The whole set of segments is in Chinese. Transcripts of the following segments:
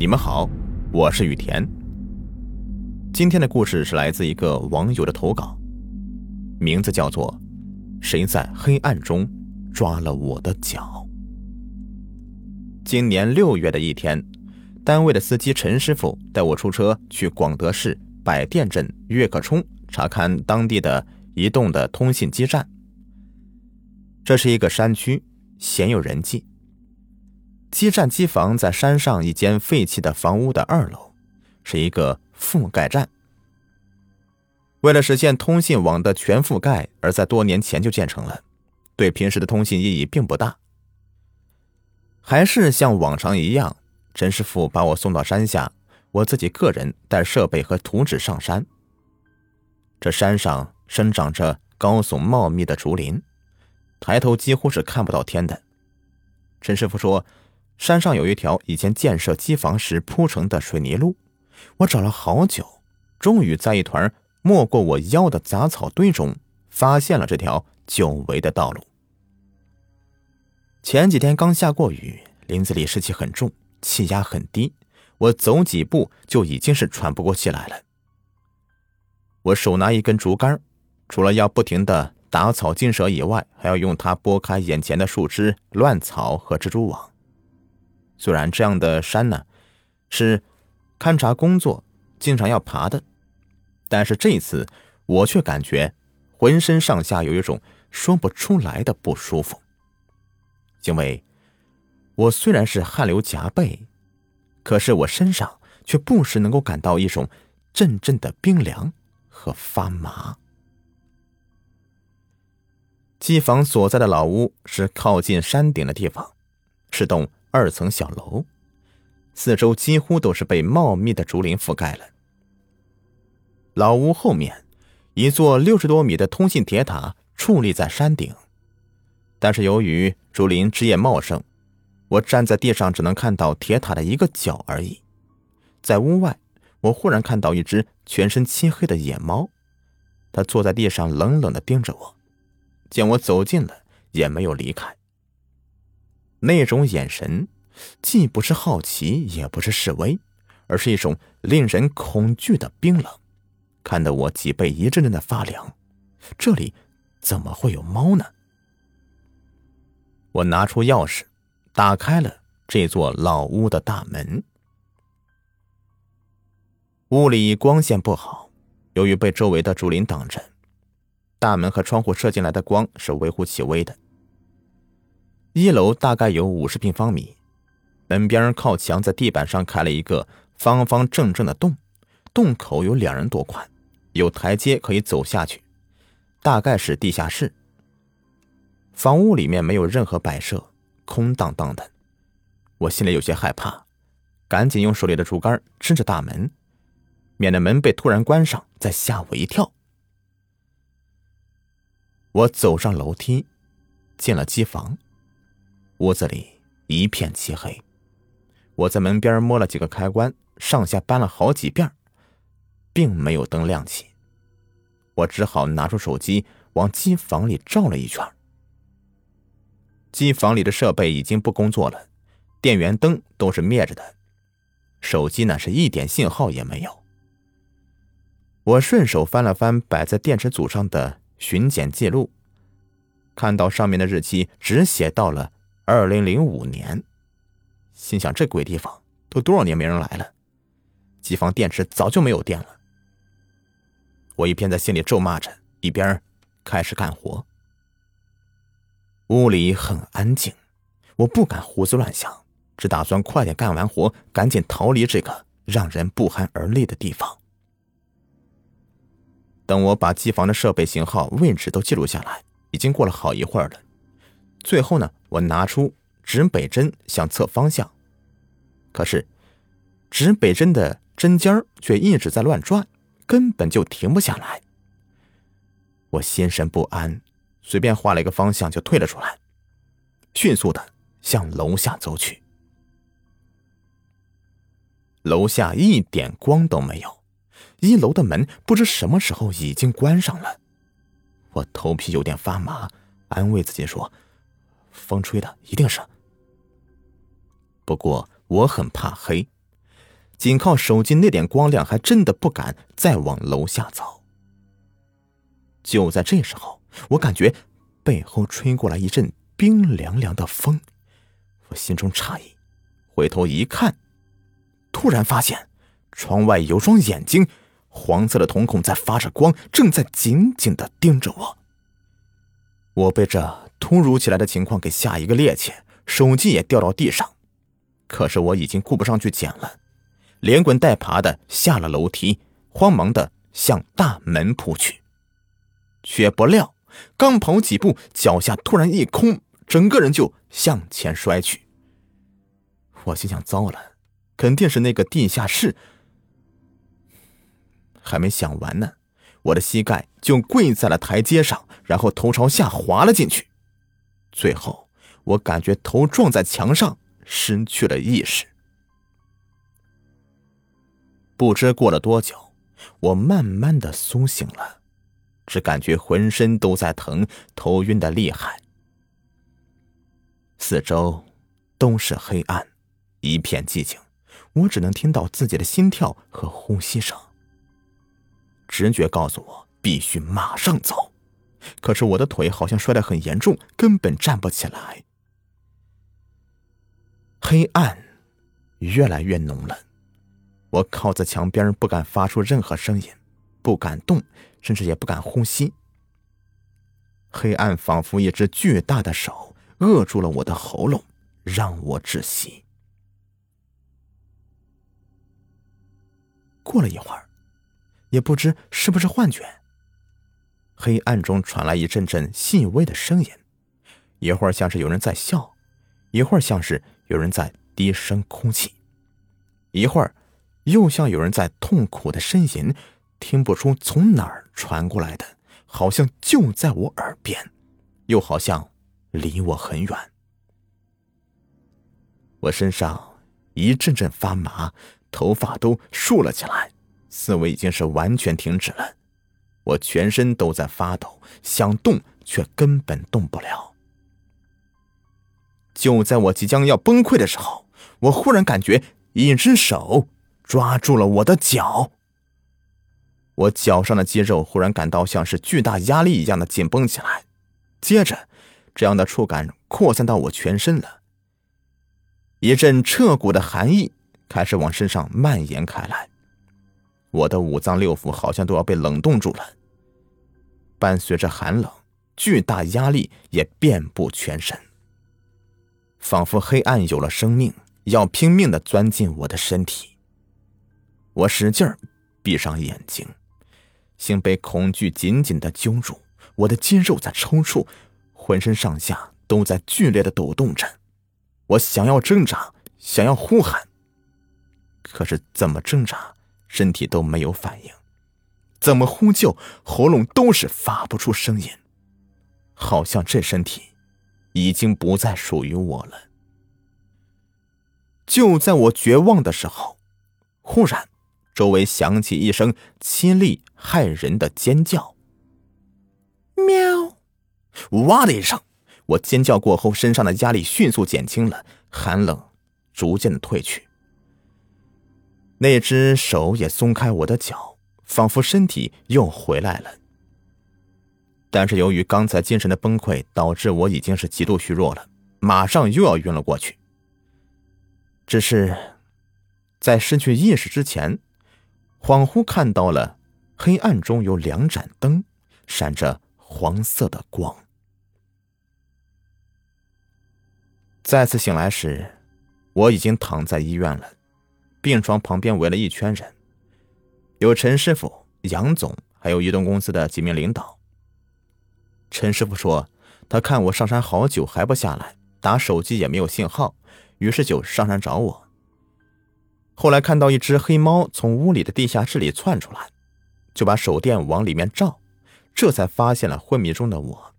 你们好，我是雨田。今天的故事是来自一个网友的投稿，名字叫做《谁在黑暗中抓了我的脚》。今年六月的一天，单位的司机陈师傅带我出车去广德市百店镇岳克冲查看当地的移动的通信基站。这是一个山区，鲜有人迹。基站机房在山上一间废弃的房屋的二楼，是一个覆盖站。为了实现通信网的全覆盖，而在多年前就建成了，对平时的通信意义并不大。还是像往常一样，陈师傅把我送到山下，我自己个人带设备和图纸上山。这山上生长着高耸茂密的竹林，抬头几乎是看不到天的。陈师傅说。山上有一条以前建设机房时铺成的水泥路，我找了好久，终于在一团没过我腰的杂草堆中发现了这条久违的道路。前几天刚下过雨，林子里湿气很重，气压很低，我走几步就已经是喘不过气来了。我手拿一根竹竿，除了要不停的打草惊蛇以外，还要用它拨开眼前的树枝、乱草和蜘蛛网。虽然这样的山呢，是勘察工作经常要爬的，但是这一次我却感觉浑身上下有一种说不出来的不舒服。因为，我虽然是汗流浃背，可是我身上却不时能够感到一种阵阵的冰凉和发麻。机房所在的老屋是靠近山顶的地方，是栋。二层小楼，四周几乎都是被茂密的竹林覆盖了。老屋后面，一座六十多米的通信铁塔矗立在山顶，但是由于竹林枝叶茂盛，我站在地上只能看到铁塔的一个角而已。在屋外，我忽然看到一只全身漆黑的野猫，它坐在地上冷冷的盯着我，见我走近了，也没有离开。那种眼神，既不是好奇，也不是示威，而是一种令人恐惧的冰冷，看得我脊背一阵阵的发凉。这里怎么会有猫呢？我拿出钥匙，打开了这座老屋的大门。屋里光线不好，由于被周围的竹林挡着，大门和窗户射进来的光是微乎其微的。一楼大概有五十平方米，门边靠墙在地板上开了一个方方正正的洞，洞口有两人多宽，有台阶可以走下去，大概是地下室。房屋里面没有任何摆设，空荡荡的，我心里有些害怕，赶紧用手里的竹竿支着大门，免得门被突然关上再吓我一跳。我走上楼梯，进了机房。屋子里一片漆黑，我在门边摸了几个开关，上下搬了好几遍，并没有灯亮起。我只好拿出手机往机房里照了一圈。机房里的设备已经不工作了，电源灯都是灭着的，手机呢是一点信号也没有。我顺手翻了翻摆在电池组上的巡检记录，看到上面的日期只写到了。二零零五年，心想这鬼地方都多少年没人来了，机房电池早就没有电了。我一边在心里咒骂着，一边开始干活。屋里很安静，我不敢胡思乱想，只打算快点干完活，赶紧逃离这个让人不寒而栗的地方。等我把机房的设备型号、位置都记录下来，已经过了好一会儿了。最后呢，我拿出指北针想测方向，可是指北针的针尖儿却一直在乱转，根本就停不下来。我心神不安，随便画了一个方向就退了出来，迅速的向楼下走去。楼下一点光都没有，一楼的门不知什么时候已经关上了。我头皮有点发麻，安慰自己说。风吹的，一定是。不过我很怕黑，仅靠手机那点光亮，还真的不敢再往楼下走。就在这时候，我感觉背后吹过来一阵冰凉凉的风，我心中诧异，回头一看，突然发现窗外有双眼睛，黄色的瞳孔在发着光，正在紧紧的盯着我。我被这突如其来的情况给吓一个趔趄，手机也掉到地上，可是我已经顾不上去捡了。连滚带爬的下了楼梯，慌忙的向大门扑去，却不料刚跑几步，脚下突然一空，整个人就向前摔去。我心想：糟了，肯定是那个地下室。还没想完呢，我的膝盖就跪在了台阶上，然后头朝下滑了进去，最后我感觉头撞在墙上，失去了意识。不知过了多久，我慢慢的苏醒了，只感觉浑身都在疼，头晕的厉害。四周都是黑暗，一片寂静，我只能听到自己的心跳和呼吸声。直觉告诉我必须马上走，可是我的腿好像摔得很严重，根本站不起来。黑暗越来越浓了。我靠在墙边，不敢发出任何声音，不敢动，甚至也不敢呼吸。黑暗仿佛一只巨大的手扼住了我的喉咙，让我窒息。过了一会儿，也不知是不是幻觉，黑暗中传来一阵阵细微的声音，一会儿像是有人在笑，一会儿像是有人在低声哭泣，一会儿。又像有人在痛苦的呻吟，听不出从哪儿传过来的，好像就在我耳边，又好像离我很远。我身上一阵阵发麻，头发都竖了起来，思维已经是完全停止了。我全身都在发抖，想动却根本动不了。就在我即将要崩溃的时候，我忽然感觉一只手。抓住了我的脚，我脚上的肌肉忽然感到像是巨大压力一样的紧绷起来，接着，这样的触感扩散到我全身了。一阵彻骨的寒意开始往身上蔓延开来，我的五脏六腑好像都要被冷冻住了。伴随着寒冷，巨大压力也遍布全身，仿佛黑暗有了生命，要拼命的钻进我的身体。我使劲儿闭上眼睛，心被恐惧紧紧的揪住，我的肌肉在抽搐，浑身上下都在剧烈的抖动着。我想要挣扎，想要呼喊，可是怎么挣扎，身体都没有反应；怎么呼救，喉咙都是发不出声音，好像这身体已经不再属于我了。就在我绝望的时候，忽然。周围响起一声凄厉骇人的尖叫，喵！哇的一声，我尖叫过后，身上的压力迅速减轻了，寒冷逐渐的退去。那只手也松开我的脚，仿佛身体又回来了。但是由于刚才精神的崩溃，导致我已经是极度虚弱了，马上又要晕了过去。只是在失去意识之前。恍惚看到了，黑暗中有两盏灯，闪着黄色的光。再次醒来时，我已经躺在医院了，病床旁边围了一圈人，有陈师傅、杨总，还有移动公司的几名领导。陈师傅说，他看我上山好久还不下来，打手机也没有信号，于是就上山找我。后来看到一只黑猫从屋里的地下室里窜出来，就把手电往里面照，这才发现了昏迷中的我。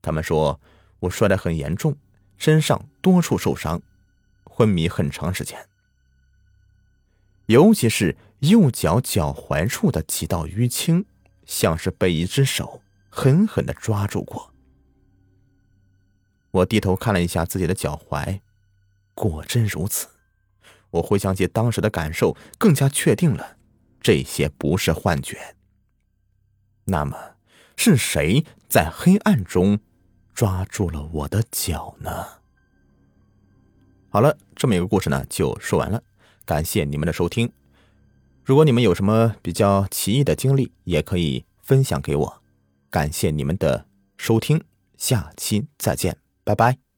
他们说我摔得很严重，身上多处受伤，昏迷很长时间，尤其是右脚脚踝处的几道淤青，像是被一只手狠狠的抓住过。我低头看了一下自己的脚踝，果真如此。我回想起当时的感受，更加确定了这些不是幻觉。那么，是谁在黑暗中抓住了我的脚呢？好了，这么一个故事呢，就说完了。感谢你们的收听。如果你们有什么比较奇异的经历，也可以分享给我。感谢你们的收听，下期再见，拜拜。